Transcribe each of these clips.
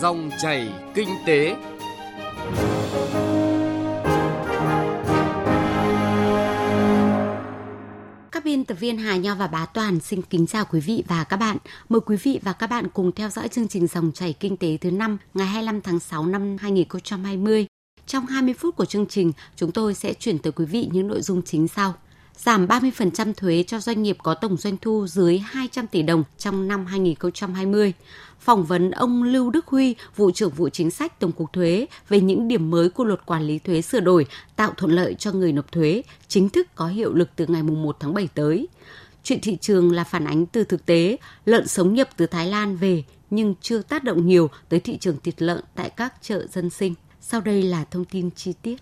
Dòng chảy kinh tế. Các biên tập viên Hà Nho và Bá Toàn xin kính chào quý vị và các bạn. Mời quý vị và các bạn cùng theo dõi chương trình Dòng chảy kinh tế thứ năm ngày 25 tháng 6 năm 2020. Trong 20 phút của chương trình, chúng tôi sẽ chuyển tới quý vị những nội dung chính sau giảm 30% thuế cho doanh nghiệp có tổng doanh thu dưới 200 tỷ đồng trong năm 2020. Phỏng vấn ông Lưu Đức Huy, vụ trưởng vụ chính sách Tổng cục Thuế về những điểm mới của luật quản lý thuế sửa đổi tạo thuận lợi cho người nộp thuế, chính thức có hiệu lực từ ngày 1 tháng 7 tới. Chuyện thị trường là phản ánh từ thực tế, lợn sống nhập từ Thái Lan về nhưng chưa tác động nhiều tới thị trường thịt lợn tại các chợ dân sinh. Sau đây là thông tin chi tiết.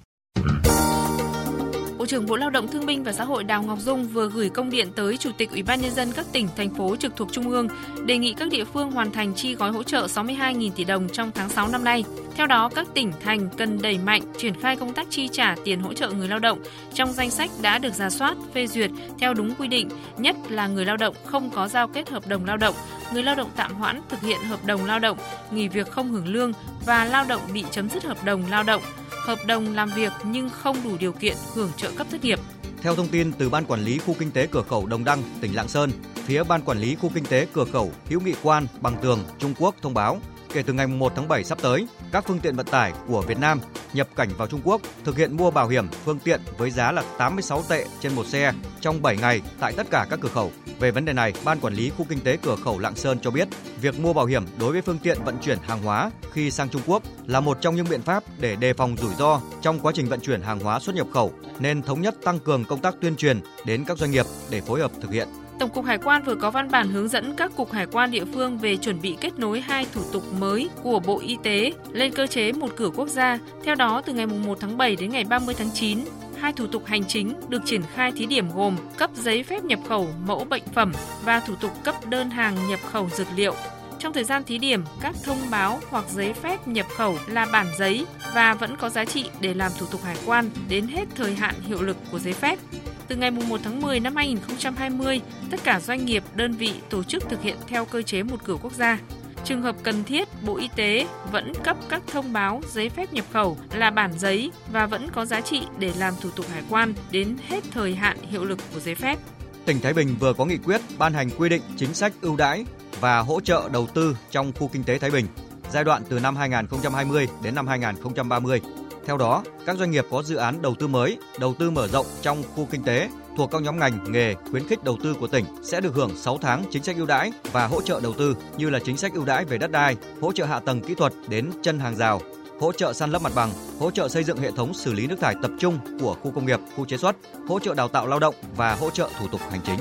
Bộ trưởng Bộ Lao động Thương binh và Xã hội Đào Ngọc Dung vừa gửi công điện tới Chủ tịch Ủy ban nhân dân các tỉnh thành phố trực thuộc trung ương đề nghị các địa phương hoàn thành chi gói hỗ trợ 62.000 tỷ đồng trong tháng 6 năm nay. Theo đó, các tỉnh thành cần đẩy mạnh triển khai công tác chi trả tiền hỗ trợ người lao động trong danh sách đã được ra soát, phê duyệt theo đúng quy định, nhất là người lao động không có giao kết hợp đồng lao động, người lao động tạm hoãn thực hiện hợp đồng lao động, nghỉ việc không hưởng lương và lao động bị chấm dứt hợp đồng lao động hợp đồng làm việc nhưng không đủ điều kiện hưởng trợ cấp thất nghiệp. Theo thông tin từ Ban Quản lý Khu Kinh tế Cửa khẩu Đồng Đăng, tỉnh Lạng Sơn, phía Ban Quản lý Khu Kinh tế Cửa khẩu Hữu Nghị Quan, Bằng Tường, Trung Quốc thông báo kể từ ngày 1 tháng 7 sắp tới, các phương tiện vận tải của Việt Nam nhập cảnh vào Trung Quốc thực hiện mua bảo hiểm phương tiện với giá là 86 tệ trên một xe trong 7 ngày tại tất cả các cửa khẩu. Về vấn đề này, Ban Quản lý Khu Kinh tế Cửa khẩu Lạng Sơn cho biết, việc mua bảo hiểm đối với phương tiện vận chuyển hàng hóa khi sang Trung Quốc là một trong những biện pháp để đề phòng rủi ro trong quá trình vận chuyển hàng hóa xuất nhập khẩu, nên thống nhất tăng cường công tác tuyên truyền đến các doanh nghiệp để phối hợp thực hiện. Tổng cục Hải quan vừa có văn bản hướng dẫn các cục hải quan địa phương về chuẩn bị kết nối hai thủ tục mới của Bộ Y tế lên cơ chế một cửa quốc gia. Theo đó, từ ngày 1 tháng 7 đến ngày 30 tháng 9, hai thủ tục hành chính được triển khai thí điểm gồm cấp giấy phép nhập khẩu mẫu bệnh phẩm và thủ tục cấp đơn hàng nhập khẩu dược liệu. Trong thời gian thí điểm, các thông báo hoặc giấy phép nhập khẩu là bản giấy và vẫn có giá trị để làm thủ tục hải quan đến hết thời hạn hiệu lực của giấy phép. Từ ngày 1 tháng 10 năm 2020, tất cả doanh nghiệp, đơn vị, tổ chức thực hiện theo cơ chế một cửa quốc gia. Trường hợp cần thiết, Bộ Y tế vẫn cấp các thông báo giấy phép nhập khẩu là bản giấy và vẫn có giá trị để làm thủ tục hải quan đến hết thời hạn hiệu lực của giấy phép. Tỉnh Thái Bình vừa có nghị quyết ban hành quy định chính sách ưu đãi và hỗ trợ đầu tư trong khu kinh tế Thái Bình giai đoạn từ năm 2020 đến năm 2030. Theo đó, các doanh nghiệp có dự án đầu tư mới, đầu tư mở rộng trong khu kinh tế thuộc các nhóm ngành, nghề khuyến khích đầu tư của tỉnh sẽ được hưởng 6 tháng chính sách ưu đãi và hỗ trợ đầu tư như là chính sách ưu đãi về đất đai, hỗ trợ hạ tầng kỹ thuật đến chân hàng rào, hỗ trợ san lấp mặt bằng, hỗ trợ xây dựng hệ thống xử lý nước thải tập trung của khu công nghiệp, khu chế xuất, hỗ trợ đào tạo lao động và hỗ trợ thủ tục hành chính.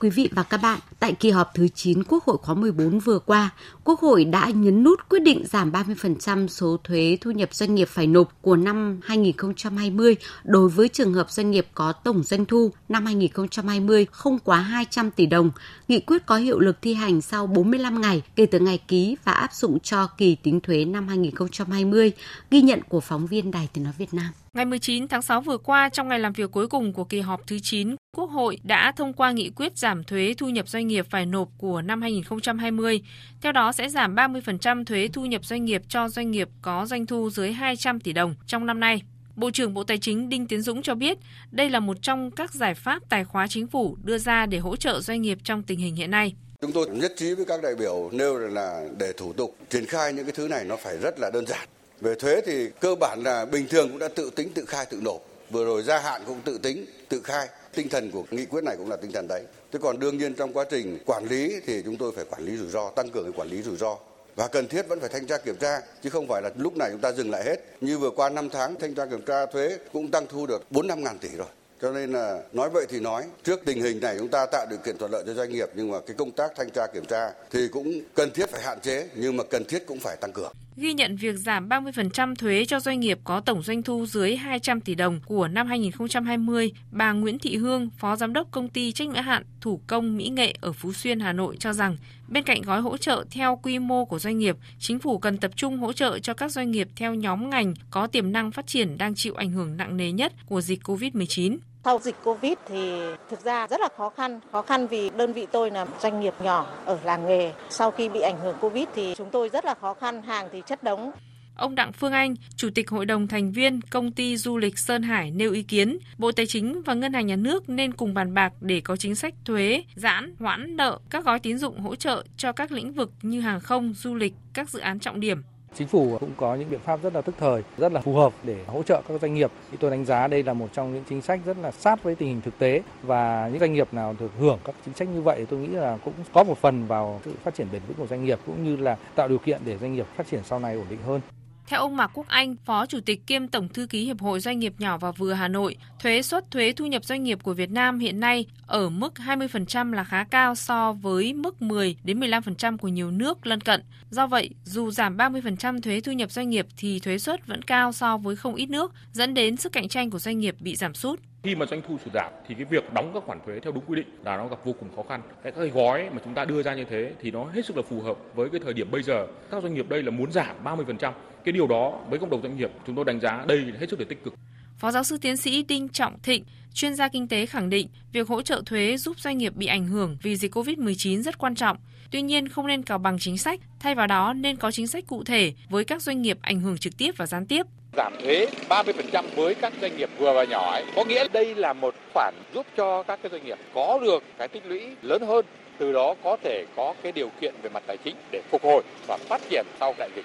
Quý vị và các bạn, tại kỳ họp thứ 9 Quốc hội khóa 14 vừa qua, Quốc hội đã nhấn nút quyết định giảm 30% số thuế thu nhập doanh nghiệp phải nộp của năm 2020 đối với trường hợp doanh nghiệp có tổng doanh thu năm 2020 không quá 200 tỷ đồng. Nghị quyết có hiệu lực thi hành sau 45 ngày kể từ ngày ký và áp dụng cho kỳ tính thuế năm 2020, ghi nhận của phóng viên Đài Tiếng Nói Việt Nam. Ngày 19 tháng 6 vừa qua, trong ngày làm việc cuối cùng của kỳ họp thứ 9, Quốc hội đã thông qua nghị quyết giảm thuế thu nhập doanh nghiệp phải nộp của năm 2020. Theo đó sẽ giảm 30% thuế thu nhập doanh nghiệp cho doanh nghiệp có doanh thu dưới 200 tỷ đồng trong năm nay. Bộ trưởng Bộ Tài chính Đinh Tiến Dũng cho biết, đây là một trong các giải pháp tài khóa chính phủ đưa ra để hỗ trợ doanh nghiệp trong tình hình hiện nay. Chúng tôi nhất trí với các đại biểu nêu là để thủ tục triển khai những cái thứ này nó phải rất là đơn giản về thuế thì cơ bản là bình thường cũng đã tự tính tự khai tự nộp. Vừa rồi gia hạn cũng tự tính tự khai. Tinh thần của nghị quyết này cũng là tinh thần đấy. Thế còn đương nhiên trong quá trình quản lý thì chúng tôi phải quản lý rủi ro, tăng cường cái quản lý rủi ro và cần thiết vẫn phải thanh tra kiểm tra chứ không phải là lúc này chúng ta dừng lại hết. Như vừa qua 5 tháng thanh tra kiểm tra thuế cũng tăng thu được 4 5 ngàn tỷ rồi. Cho nên là nói vậy thì nói, trước tình hình này chúng ta tạo điều kiện thuận lợi cho doanh nghiệp nhưng mà cái công tác thanh tra kiểm tra thì cũng cần thiết phải hạn chế nhưng mà cần thiết cũng phải tăng cường ghi nhận việc giảm 30% thuế cho doanh nghiệp có tổng doanh thu dưới 200 tỷ đồng của năm 2020, bà Nguyễn Thị Hương, Phó Giám đốc Công ty trách nhiệm hạn Thủ công Mỹ Nghệ ở Phú Xuyên, Hà Nội cho rằng, bên cạnh gói hỗ trợ theo quy mô của doanh nghiệp, chính phủ cần tập trung hỗ trợ cho các doanh nghiệp theo nhóm ngành có tiềm năng phát triển đang chịu ảnh hưởng nặng nề nhất của dịch COVID-19 sau dịch Covid thì thực ra rất là khó khăn, khó khăn vì đơn vị tôi là doanh nghiệp nhỏ ở làng nghề. Sau khi bị ảnh hưởng Covid thì chúng tôi rất là khó khăn, hàng thì chất đống. Ông Đặng Phương Anh, Chủ tịch Hội đồng thành viên Công ty Du lịch Sơn Hải nêu ý kiến, Bộ Tài chính và Ngân hàng Nhà nước nên cùng bàn bạc để có chính sách thuế, giãn, hoãn nợ, các gói tín dụng hỗ trợ cho các lĩnh vực như hàng không, du lịch, các dự án trọng điểm. Chính phủ cũng có những biện pháp rất là tức thời, rất là phù hợp để hỗ trợ các doanh nghiệp. Thì tôi đánh giá đây là một trong những chính sách rất là sát với tình hình thực tế và những doanh nghiệp nào được hưởng các chính sách như vậy tôi nghĩ là cũng có một phần vào sự phát triển bền vững của doanh nghiệp cũng như là tạo điều kiện để doanh nghiệp phát triển sau này ổn định hơn. Theo ông Mạc Quốc Anh, Phó Chủ tịch kiêm Tổng Thư ký Hiệp hội Doanh nghiệp nhỏ và vừa Hà Nội, thuế suất thuế thu nhập doanh nghiệp của Việt Nam hiện nay ở mức 20% là khá cao so với mức 10 đến 15% của nhiều nước lân cận. Do vậy, dù giảm 30% thuế thu nhập doanh nghiệp thì thuế suất vẫn cao so với không ít nước, dẫn đến sức cạnh tranh của doanh nghiệp bị giảm sút khi mà doanh thu sụt giảm thì cái việc đóng các khoản thuế theo đúng quy định là nó gặp vô cùng khó khăn. Cái các cái gói mà chúng ta đưa ra như thế thì nó hết sức là phù hợp với cái thời điểm bây giờ. Các doanh nghiệp đây là muốn giảm 30%. Cái điều đó với cộng đồng doanh nghiệp chúng tôi đánh giá đây là hết sức là tích cực. Phó giáo sư tiến sĩ Đinh Trọng Thịnh, chuyên gia kinh tế khẳng định việc hỗ trợ thuế giúp doanh nghiệp bị ảnh hưởng vì dịch COVID-19 rất quan trọng. Tuy nhiên không nên cào bằng chính sách, thay vào đó nên có chính sách cụ thể với các doanh nghiệp ảnh hưởng trực tiếp và gián tiếp. Giảm thuế 30% với các doanh nghiệp vừa và nhỏ ấy, có nghĩa đây là một khoản giúp cho các cái doanh nghiệp có được cái tích lũy lớn hơn, từ đó có thể có cái điều kiện về mặt tài chính để phục hồi và phát triển sau đại dịch.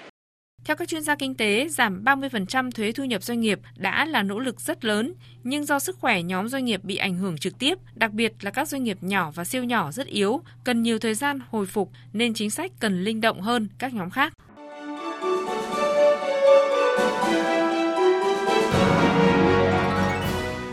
Theo các chuyên gia kinh tế, giảm 30% thuế thu nhập doanh nghiệp đã là nỗ lực rất lớn, nhưng do sức khỏe nhóm doanh nghiệp bị ảnh hưởng trực tiếp, đặc biệt là các doanh nghiệp nhỏ và siêu nhỏ rất yếu, cần nhiều thời gian hồi phục nên chính sách cần linh động hơn các nhóm khác.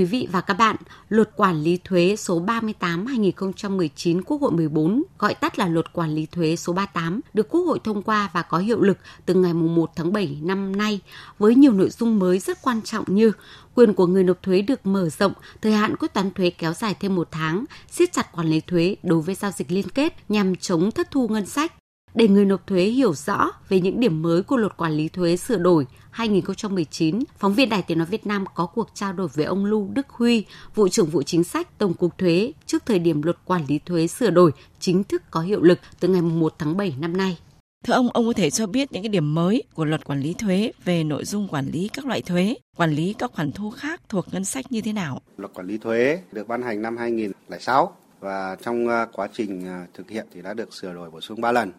Quý vị và các bạn, Luật Quản lý thuế số 38/2019 Quốc hội 14, gọi tắt là Luật Quản lý thuế số 38, được Quốc hội thông qua và có hiệu lực từ ngày 1 tháng 7 năm nay với nhiều nội dung mới rất quan trọng như quyền của người nộp thuế được mở rộng, thời hạn quyết toán thuế kéo dài thêm một tháng, siết chặt quản lý thuế đối với giao dịch liên kết nhằm chống thất thu ngân sách, để người nộp thuế hiểu rõ về những điểm mới của luật quản lý thuế sửa đổi 2019, phóng viên Đài Tiếng Nói Việt Nam có cuộc trao đổi với ông Lưu Đức Huy, vụ trưởng vụ chính sách Tổng cục Thuế trước thời điểm luật quản lý thuế sửa đổi chính thức có hiệu lực từ ngày 1 tháng 7 năm nay. Thưa ông, ông có thể cho biết những cái điểm mới của luật quản lý thuế về nội dung quản lý các loại thuế, quản lý các khoản thu khác thuộc ngân sách như thế nào? Luật quản lý thuế được ban hành năm 2006 và trong à, quá trình à, thực hiện thì đã được sửa đổi bổ sung 3 lần.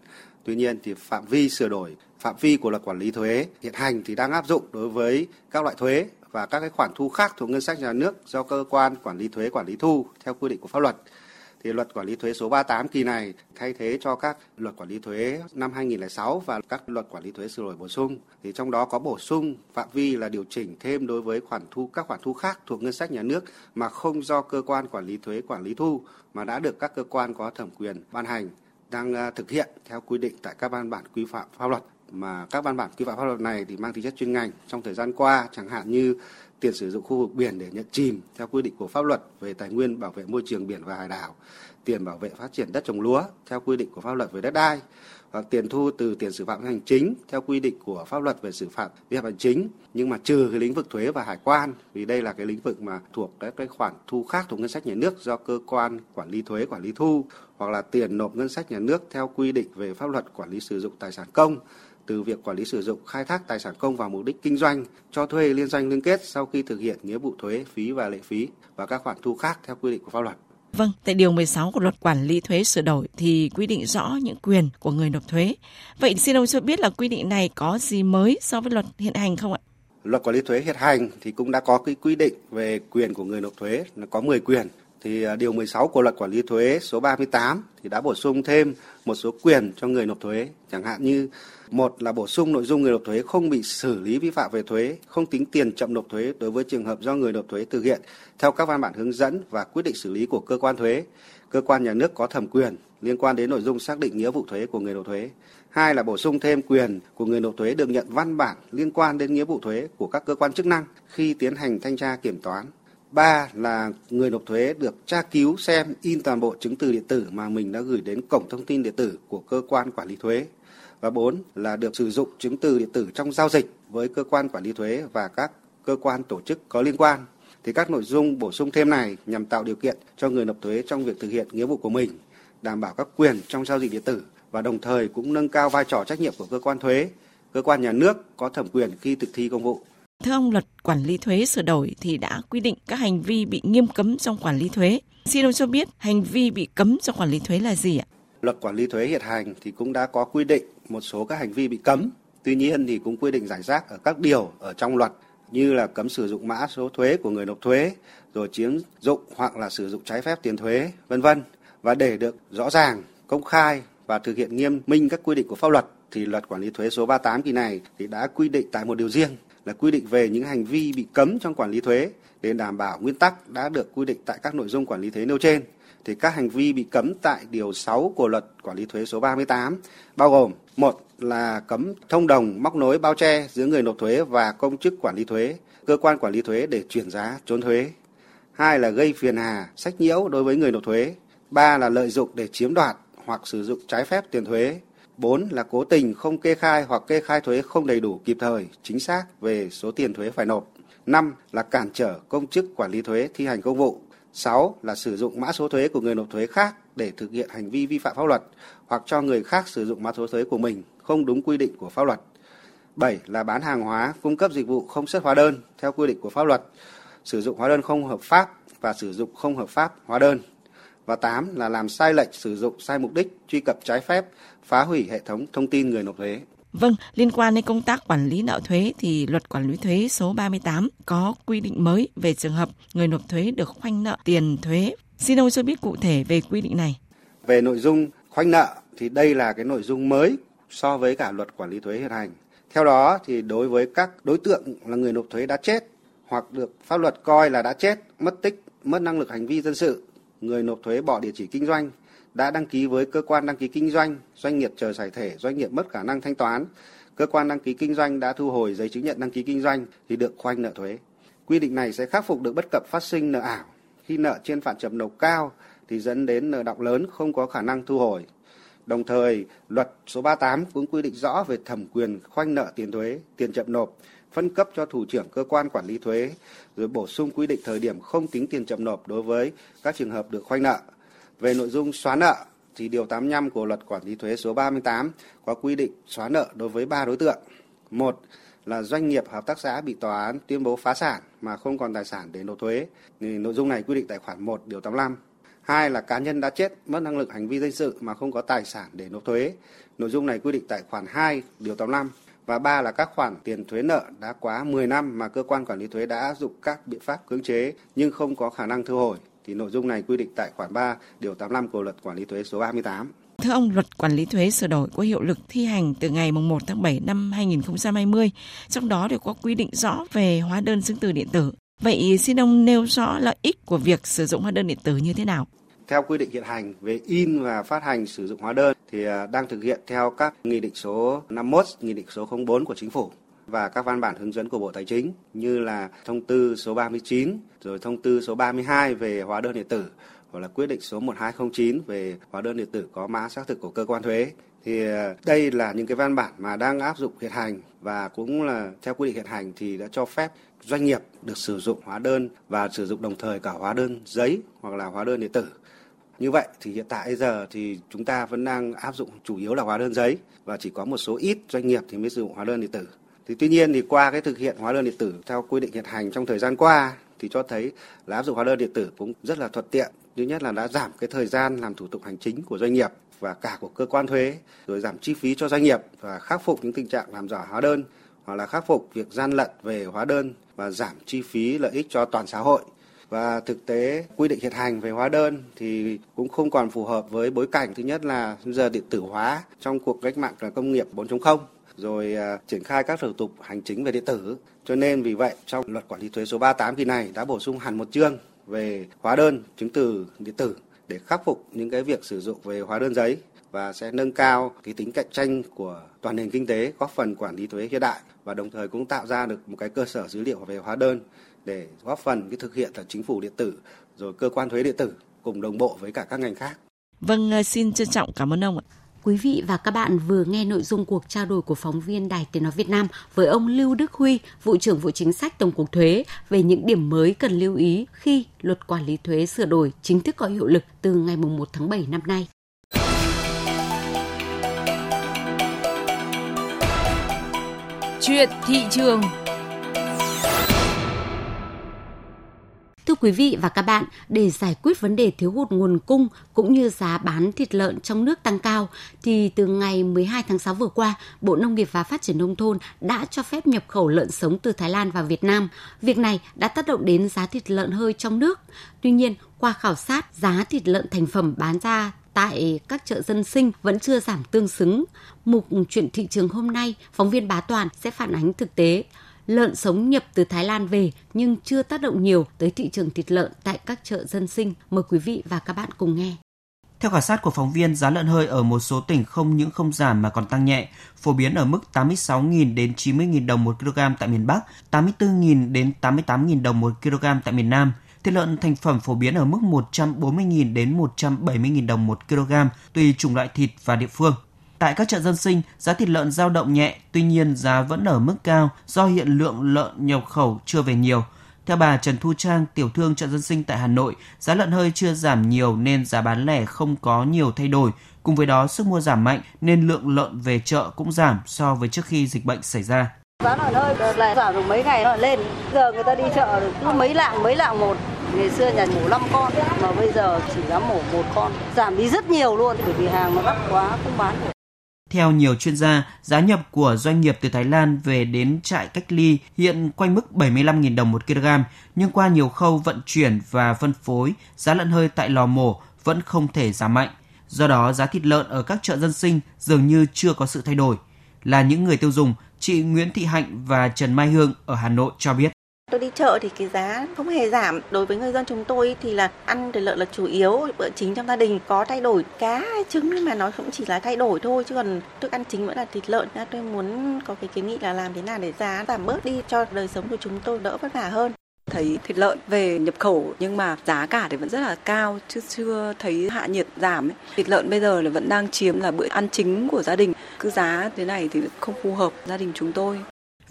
Tuy nhiên thì phạm vi sửa đổi, phạm vi của luật quản lý thuế hiện hành thì đang áp dụng đối với các loại thuế và các cái khoản thu khác thuộc ngân sách nhà nước do cơ quan quản lý thuế quản lý thu theo quy định của pháp luật. Thì luật quản lý thuế số 38 kỳ này thay thế cho các luật quản lý thuế năm 2006 và các luật quản lý thuế sửa đổi bổ sung. Thì trong đó có bổ sung phạm vi là điều chỉnh thêm đối với khoản thu, các khoản thu khác thuộc ngân sách nhà nước mà không do cơ quan quản lý thuế quản lý thu, mà đã được các cơ quan có thẩm quyền ban hành, đang à, thực hiện theo quy định tại các văn bản quy phạm pháp luật mà các văn bản quy phạm pháp luật này thì mang tính chất chuyên ngành trong thời gian qua, chẳng hạn như tiền sử dụng khu vực biển để nhận chìm theo quy định của pháp luật về tài nguyên bảo vệ môi trường biển và hải đảo, tiền bảo vệ phát triển đất trồng lúa theo quy định của pháp luật về đất đai hoặc tiền thu từ tiền xử phạt hành chính theo quy định của pháp luật về xử phạt vi phạm hành chính. Nhưng mà trừ cái lĩnh vực thuế và hải quan vì đây là cái lĩnh vực mà thuộc các cái khoản thu khác thuộc ngân sách nhà nước do cơ quan quản lý thuế quản lý thu hoặc là tiền nộp ngân sách nhà nước theo quy định về pháp luật quản lý sử dụng tài sản công từ việc quản lý sử dụng khai thác tài sản công vào mục đích kinh doanh, cho thuê liên doanh liên kết sau khi thực hiện nghĩa vụ thuế, phí và lệ phí và các khoản thu khác theo quy định của pháp luật. Vâng, tại điều 16 của luật quản lý thuế sửa đổi thì quy định rõ những quyền của người nộp thuế. Vậy xin ông cho biết là quy định này có gì mới so với luật hiện hành không ạ? Luật quản lý thuế hiện hành thì cũng đã có cái quy định về quyền của người nộp thuế là có 10 quyền. Thì à, điều 16 của luật quản lý thuế số 38 thì đã bổ sung thêm một số quyền cho người nộp thuế, chẳng hạn như một là bổ sung nội dung người nộp thuế không bị xử lý vi phạm về thuế, không tính tiền chậm nộp thuế đối với trường hợp do người nộp thuế thực hiện theo các văn bản hướng dẫn và quyết định xử lý của cơ quan thuế, cơ quan nhà nước có thẩm quyền liên quan đến nội dung xác định nghĩa vụ thuế của người nộp thuế. Hai là bổ sung thêm quyền của người nộp thuế được nhận văn bản liên quan đến nghĩa vụ thuế của các cơ quan chức năng khi tiến hành thanh tra kiểm toán Ba là người nộp thuế được tra cứu xem in toàn bộ chứng từ điện tử mà mình đã gửi đến cổng thông tin điện tử của cơ quan quản lý thuế. Và bốn là được sử dụng chứng từ điện tử trong giao dịch với cơ quan quản lý thuế và các cơ quan tổ chức có liên quan. Thì các nội dung bổ sung thêm này nhằm tạo điều kiện cho người nộp thuế trong việc thực hiện nghĩa vụ của mình, đảm bảo các quyền trong giao dịch điện tử và đồng thời cũng nâng cao vai trò trách nhiệm của cơ quan thuế, cơ quan nhà nước có thẩm quyền khi thực thi công vụ. Thưa ông, luật quản lý thuế sửa đổi thì đã quy định các hành vi bị nghiêm cấm trong quản lý thuế. Xin ông cho biết hành vi bị cấm trong quản lý thuế là gì ạ? Luật quản lý thuế hiện hành thì cũng đã có quy định một số các hành vi bị cấm. Tuy nhiên thì cũng quy định giải rác ở các điều ở trong luật như là cấm sử dụng mã số thuế của người nộp thuế, rồi chiếm dụng hoặc là sử dụng trái phép tiền thuế, vân vân. Và để được rõ ràng, công khai và thực hiện nghiêm minh các quy định của pháp luật thì luật quản lý thuế số 38 kỳ này thì đã quy định tại một điều riêng là quy định về những hành vi bị cấm trong quản lý thuế để đảm bảo nguyên tắc đã được quy định tại các nội dung quản lý thuế nêu trên. Thì các hành vi bị cấm tại điều 6 của luật quản lý thuế số 38 bao gồm một là cấm thông đồng móc nối bao che giữa người nộp thuế và công chức quản lý thuế, cơ quan quản lý thuế để chuyển giá trốn thuế. Hai là gây phiền hà, sách nhiễu đối với người nộp thuế. Ba là lợi dụng để chiếm đoạt hoặc sử dụng trái phép tiền thuế 4 là cố tình không kê khai hoặc kê khai thuế không đầy đủ kịp thời, chính xác về số tiền thuế phải nộp. 5 là cản trở công chức quản lý thuế thi hành công vụ. 6 là sử dụng mã số thuế của người nộp thuế khác để thực hiện hành vi vi phạm pháp luật hoặc cho người khác sử dụng mã số thuế của mình không đúng quy định của pháp luật. 7 là bán hàng hóa, cung cấp dịch vụ không xuất hóa đơn theo quy định của pháp luật, sử dụng hóa đơn không hợp pháp và sử dụng không hợp pháp hóa đơn và 8 là làm sai lệch sử dụng sai mục đích, truy cập trái phép, phá hủy hệ thống thông tin người nộp thuế. Vâng, liên quan đến công tác quản lý nợ thuế thì luật quản lý thuế số 38 có quy định mới về trường hợp người nộp thuế được khoanh nợ tiền thuế. Xin ông cho biết cụ thể về quy định này. Về nội dung khoanh nợ thì đây là cái nội dung mới so với cả luật quản lý thuế hiện hành. Theo đó thì đối với các đối tượng là người nộp thuế đã chết hoặc được pháp luật coi là đã chết, mất tích, mất năng lực hành vi dân sự người nộp thuế bỏ địa chỉ kinh doanh đã đăng ký với cơ quan đăng ký kinh doanh, doanh nghiệp chờ giải thể, doanh nghiệp mất khả năng thanh toán, cơ quan đăng ký kinh doanh đã thu hồi giấy chứng nhận đăng ký kinh doanh thì được khoanh nợ thuế. Quy định này sẽ khắc phục được bất cập phát sinh nợ ảo khi nợ trên phạt chậm nộp cao thì dẫn đến nợ động lớn không có khả năng thu hồi. Đồng thời, luật số 38 cũng quy định rõ về thẩm quyền khoanh nợ tiền thuế, tiền chậm nộp, phân cấp cho thủ trưởng cơ quan quản lý thuế, rồi bổ sung quy định thời điểm không tính tiền chậm nộp đối với các trường hợp được khoanh nợ. Về nội dung xóa nợ thì điều 85 của luật quản lý thuế số 38 có quy định xóa nợ đối với ba đối tượng. Một là doanh nghiệp hợp tác xã bị tòa án tuyên bố phá sản mà không còn tài sản để nộp thuế. Thì nội dung này quy định tại khoản 1 điều 85. Hai là cá nhân đã chết, mất năng lực hành vi dân sự mà không có tài sản để nộp thuế. Nội dung này quy định tại khoản 2 điều 85 và ba là các khoản tiền thuế nợ đã quá 10 năm mà cơ quan quản lý thuế đã áp dụng các biện pháp cưỡng chế nhưng không có khả năng thu hồi thì nội dung này quy định tại khoản 3 điều 85 của luật quản lý thuế số 38. Thưa ông, luật quản lý thuế sửa đổi có hiệu lực thi hành từ ngày 1 tháng 7 năm 2020, trong đó đều có quy định rõ về hóa đơn chứng từ điện tử. Vậy xin ông nêu rõ lợi ích của việc sử dụng hóa đơn điện tử như thế nào? Theo quy định hiện hành về in và phát hành sử dụng hóa đơn thì à, đang thực hiện theo các nghị định số 51, nghị định số 04 của chính phủ và các văn bản hướng dẫn của Bộ Tài chính như là thông tư số 39, rồi thông tư số 32 về hóa đơn điện tử hoặc là quyết định số 1209 về hóa đơn điện tử có mã xác thực của cơ quan thuế thì ờ, đây là những cái văn bản mà đang áp dụng hiện hành và cũng là theo quy định hiện hành thì đã cho phép doanh nghiệp được sử dụng hóa đơn và sử dụng đồng thời cả hóa đơn giấy hoặc là hóa đơn điện tử như vậy thì hiện tại giờ thì chúng ta vẫn đang áp dụng chủ yếu là hóa đơn giấy và chỉ có một số ít doanh nghiệp thì mới sử dụng hóa đơn điện tử. Thì tuy nhiên thì qua cái thực hiện hóa đơn điện tử theo quy định hiện hành trong thời gian qua thì cho thấy là áp dụng hóa đơn điện tử cũng rất là thuận tiện. Thứ nhất là đã giảm cái thời gian làm thủ tục hành chính của doanh nghiệp và cả của cơ quan thuế, rồi giảm chi phí cho doanh nghiệp và khắc phục những tình trạng làm giả hóa đơn hoặc là khắc phục việc gian lận về hóa đơn và giảm chi phí lợi ích cho toàn xã hội và thực tế quy định hiện hành về hóa đơn thì cũng không còn phù hợp với bối cảnh thứ nhất là giờ điện tử hóa trong cuộc cách mạng công nghiệp 4.0 rồi à, triển khai các thủ tục hành chính về điện tử. Cho nên vì vậy trong luật quản lý thuế số 38 kỳ này đã bổ sung hẳn một chương về hóa đơn chứng từ điện tử để khắc phục những cái việc sử dụng về hóa đơn giấy và sẽ nâng cao cái tính cạnh tranh của toàn nền kinh tế, góp phần quản lý thuế hiện đại và đồng thời cũng tạo ra được một cái cơ sở dữ liệu về hóa đơn để góp phần cái thực hiện là chính phủ điện tử rồi cơ quan thuế điện tử cùng đồng bộ với cả các ngành khác. Vâng, à, xin trân trọng cảm ơn ông ạ. Quý vị và các bạn vừa nghe nội dung cuộc trao đổi của phóng viên Đài Tiếng Nói Việt Nam với ông Lưu Đức Huy, Vụ trưởng Vụ Chính sách Tổng cục Thuế về những điểm mới cần lưu ý khi luật quản lý thuế sửa đổi chính thức có hiệu lực từ ngày 1 tháng 7 năm nay. Chuyện thị trường quý vị và các bạn, để giải quyết vấn đề thiếu hụt nguồn cung cũng như giá bán thịt lợn trong nước tăng cao, thì từ ngày 12 tháng 6 vừa qua, Bộ Nông nghiệp và Phát triển Nông thôn đã cho phép nhập khẩu lợn sống từ Thái Lan vào Việt Nam. Việc này đã tác động đến giá thịt lợn hơi trong nước. Tuy nhiên, qua khảo sát, giá thịt lợn thành phẩm bán ra tại các chợ dân sinh vẫn chưa giảm tương xứng. Mục chuyện thị trường hôm nay, phóng viên Bá Toàn sẽ phản ánh thực tế lợn sống nhập từ Thái Lan về nhưng chưa tác động nhiều tới thị trường thịt lợn tại các chợ dân sinh. Mời quý vị và các bạn cùng nghe. Theo khảo sát của phóng viên, giá lợn hơi ở một số tỉnh không những không giảm mà còn tăng nhẹ, phổ biến ở mức 86.000 đến 90.000 đồng một kg tại miền Bắc, 84.000 đến 88.000 đồng một kg tại miền Nam. Thịt lợn thành phẩm phổ biến ở mức 140.000 đến 170.000 đồng một kg tùy chủng loại thịt và địa phương. Tại các chợ dân sinh, giá thịt lợn dao động nhẹ, tuy nhiên giá vẫn ở mức cao do hiện lượng lợn nhập khẩu chưa về nhiều. Theo bà Trần Thu Trang, tiểu thương chợ dân sinh tại Hà Nội, giá lợn hơi chưa giảm nhiều nên giá bán lẻ không có nhiều thay đổi. Cùng với đó, sức mua giảm mạnh nên lượng lợn về chợ cũng giảm so với trước khi dịch bệnh xảy ra. Giá lợn hơi là giảm được mấy ngày nó lên. Giờ người ta đi chợ cứ mấy lạng mấy lạng một. Ngày xưa nhà mổ 5 con mà bây giờ chỉ dám mổ một con. Giảm đi rất nhiều luôn bởi vì hàng nó đắt quá không bán được. Theo nhiều chuyên gia, giá nhập của doanh nghiệp từ Thái Lan về đến trại cách ly hiện quanh mức 75.000 đồng một kg, nhưng qua nhiều khâu vận chuyển và phân phối, giá lợn hơi tại lò mổ vẫn không thể giảm mạnh. Do đó, giá thịt lợn ở các chợ dân sinh dường như chưa có sự thay đổi. Là những người tiêu dùng, chị Nguyễn Thị Hạnh và Trần Mai Hương ở Hà Nội cho biết. Tôi đi chợ thì cái giá không hề giảm. Đối với người dân chúng tôi thì là ăn thịt lợn là chủ yếu, bữa chính trong gia đình có thay đổi cá trứng nhưng mà nó cũng chỉ là thay đổi thôi chứ còn thức ăn chính vẫn là thịt lợn. Nên tôi muốn có cái kiến nghị là làm thế nào để giá giảm bớt đi cho đời sống của chúng tôi đỡ vất vả hơn thấy thịt lợn về nhập khẩu nhưng mà giá cả thì vẫn rất là cao chứ chưa thấy hạ nhiệt giảm ấy. Thịt lợn bây giờ là vẫn đang chiếm là bữa ăn chính của gia đình. Cứ giá thế này thì không phù hợp gia đình chúng tôi.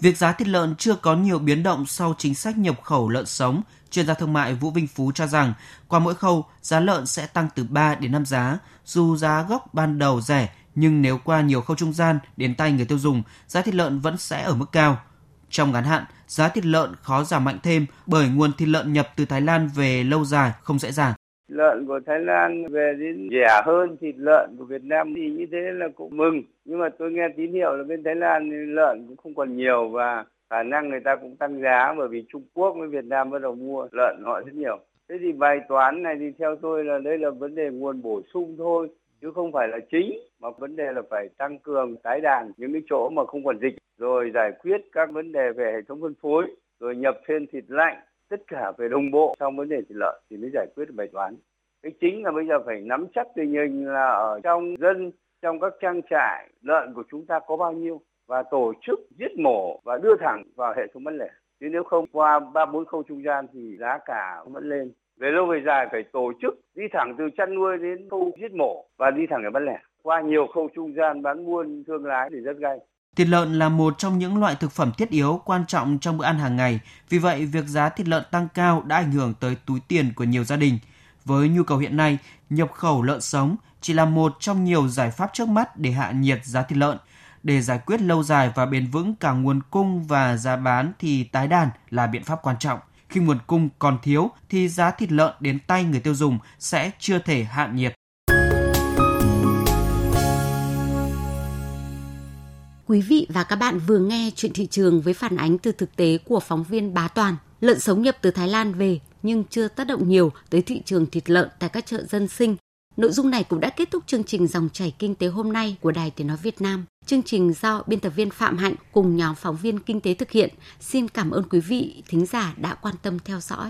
Việc giá thịt lợn chưa có nhiều biến động sau chính sách nhập khẩu lợn sống, chuyên gia thương mại Vũ Vinh Phú cho rằng qua mỗi khâu giá lợn sẽ tăng từ 3 đến 5 giá, dù giá gốc ban đầu rẻ nhưng nếu qua nhiều khâu trung gian đến tay người tiêu dùng, giá thịt lợn vẫn sẽ ở mức cao. Trong ngắn hạn, giá thịt lợn khó giảm mạnh thêm bởi nguồn thịt lợn nhập từ Thái Lan về lâu dài không dễ dàng lợn của Thái Lan về đến rẻ hơn, thịt lợn của Việt Nam thì như thế là cũng mừng. Nhưng mà tôi nghe tín hiệu là bên Thái Lan lợn cũng không còn nhiều và khả năng người ta cũng tăng giá bởi vì Trung Quốc với Việt Nam bắt đầu mua lợn họ rất nhiều. Thế thì bài toán này thì theo tôi là đây là vấn đề nguồn bổ sung thôi, chứ không phải là chính, mà vấn đề là phải tăng cường tái đàn những cái chỗ mà không còn dịch, rồi giải quyết các vấn đề về hệ thống phân phối, rồi nhập thêm thịt lạnh tất cả về đồng bộ trong vấn đề thịt lợn thì mới giải quyết được bài toán. Cái chính là bây giờ phải nắm chắc tình hình là ở trong dân, trong các trang trại, lợn của chúng ta có bao nhiêu và tổ chức giết mổ và đưa thẳng vào hệ thống bán lẻ. Chứ nếu không, qua ba, bốn khâu trung gian thì giá cả vẫn lên. Về lâu về dài phải tổ chức đi thẳng từ chăn nuôi đến khâu giết mổ và đi thẳng đến bán lẻ. Qua nhiều khâu trung gian bán buôn thương lái thì rất gay. Thịt lợn là một trong những loại thực phẩm thiết yếu quan trọng trong bữa ăn hàng ngày. Vì vậy, việc giá thịt lợn tăng cao đã ảnh hưởng tới túi tiền của nhiều gia đình. Với nhu cầu hiện nay, nhập khẩu lợn sống chỉ là một trong nhiều giải pháp trước mắt để hạ nhiệt giá thịt lợn. Để giải quyết lâu dài và bền vững cả nguồn cung và giá bán thì tái đàn là biện pháp quan trọng. Khi nguồn cung còn thiếu thì giá thịt lợn đến tay người tiêu dùng sẽ chưa thể hạ nhiệt. Quý vị và các bạn vừa nghe chuyện thị trường với phản ánh từ thực tế của phóng viên Bá Toàn. Lợn sống nhập từ Thái Lan về, nhưng chưa tác động nhiều tới thị trường thịt lợn tại các chợ dân sinh. Nội dung này cũng đã kết thúc chương trình dòng chảy kinh tế hôm nay của Đài Tiếng Nói Việt Nam. Chương trình do biên tập viên Phạm Hạnh cùng nhóm phóng viên kinh tế thực hiện. Xin cảm ơn quý vị thính giả đã quan tâm theo dõi.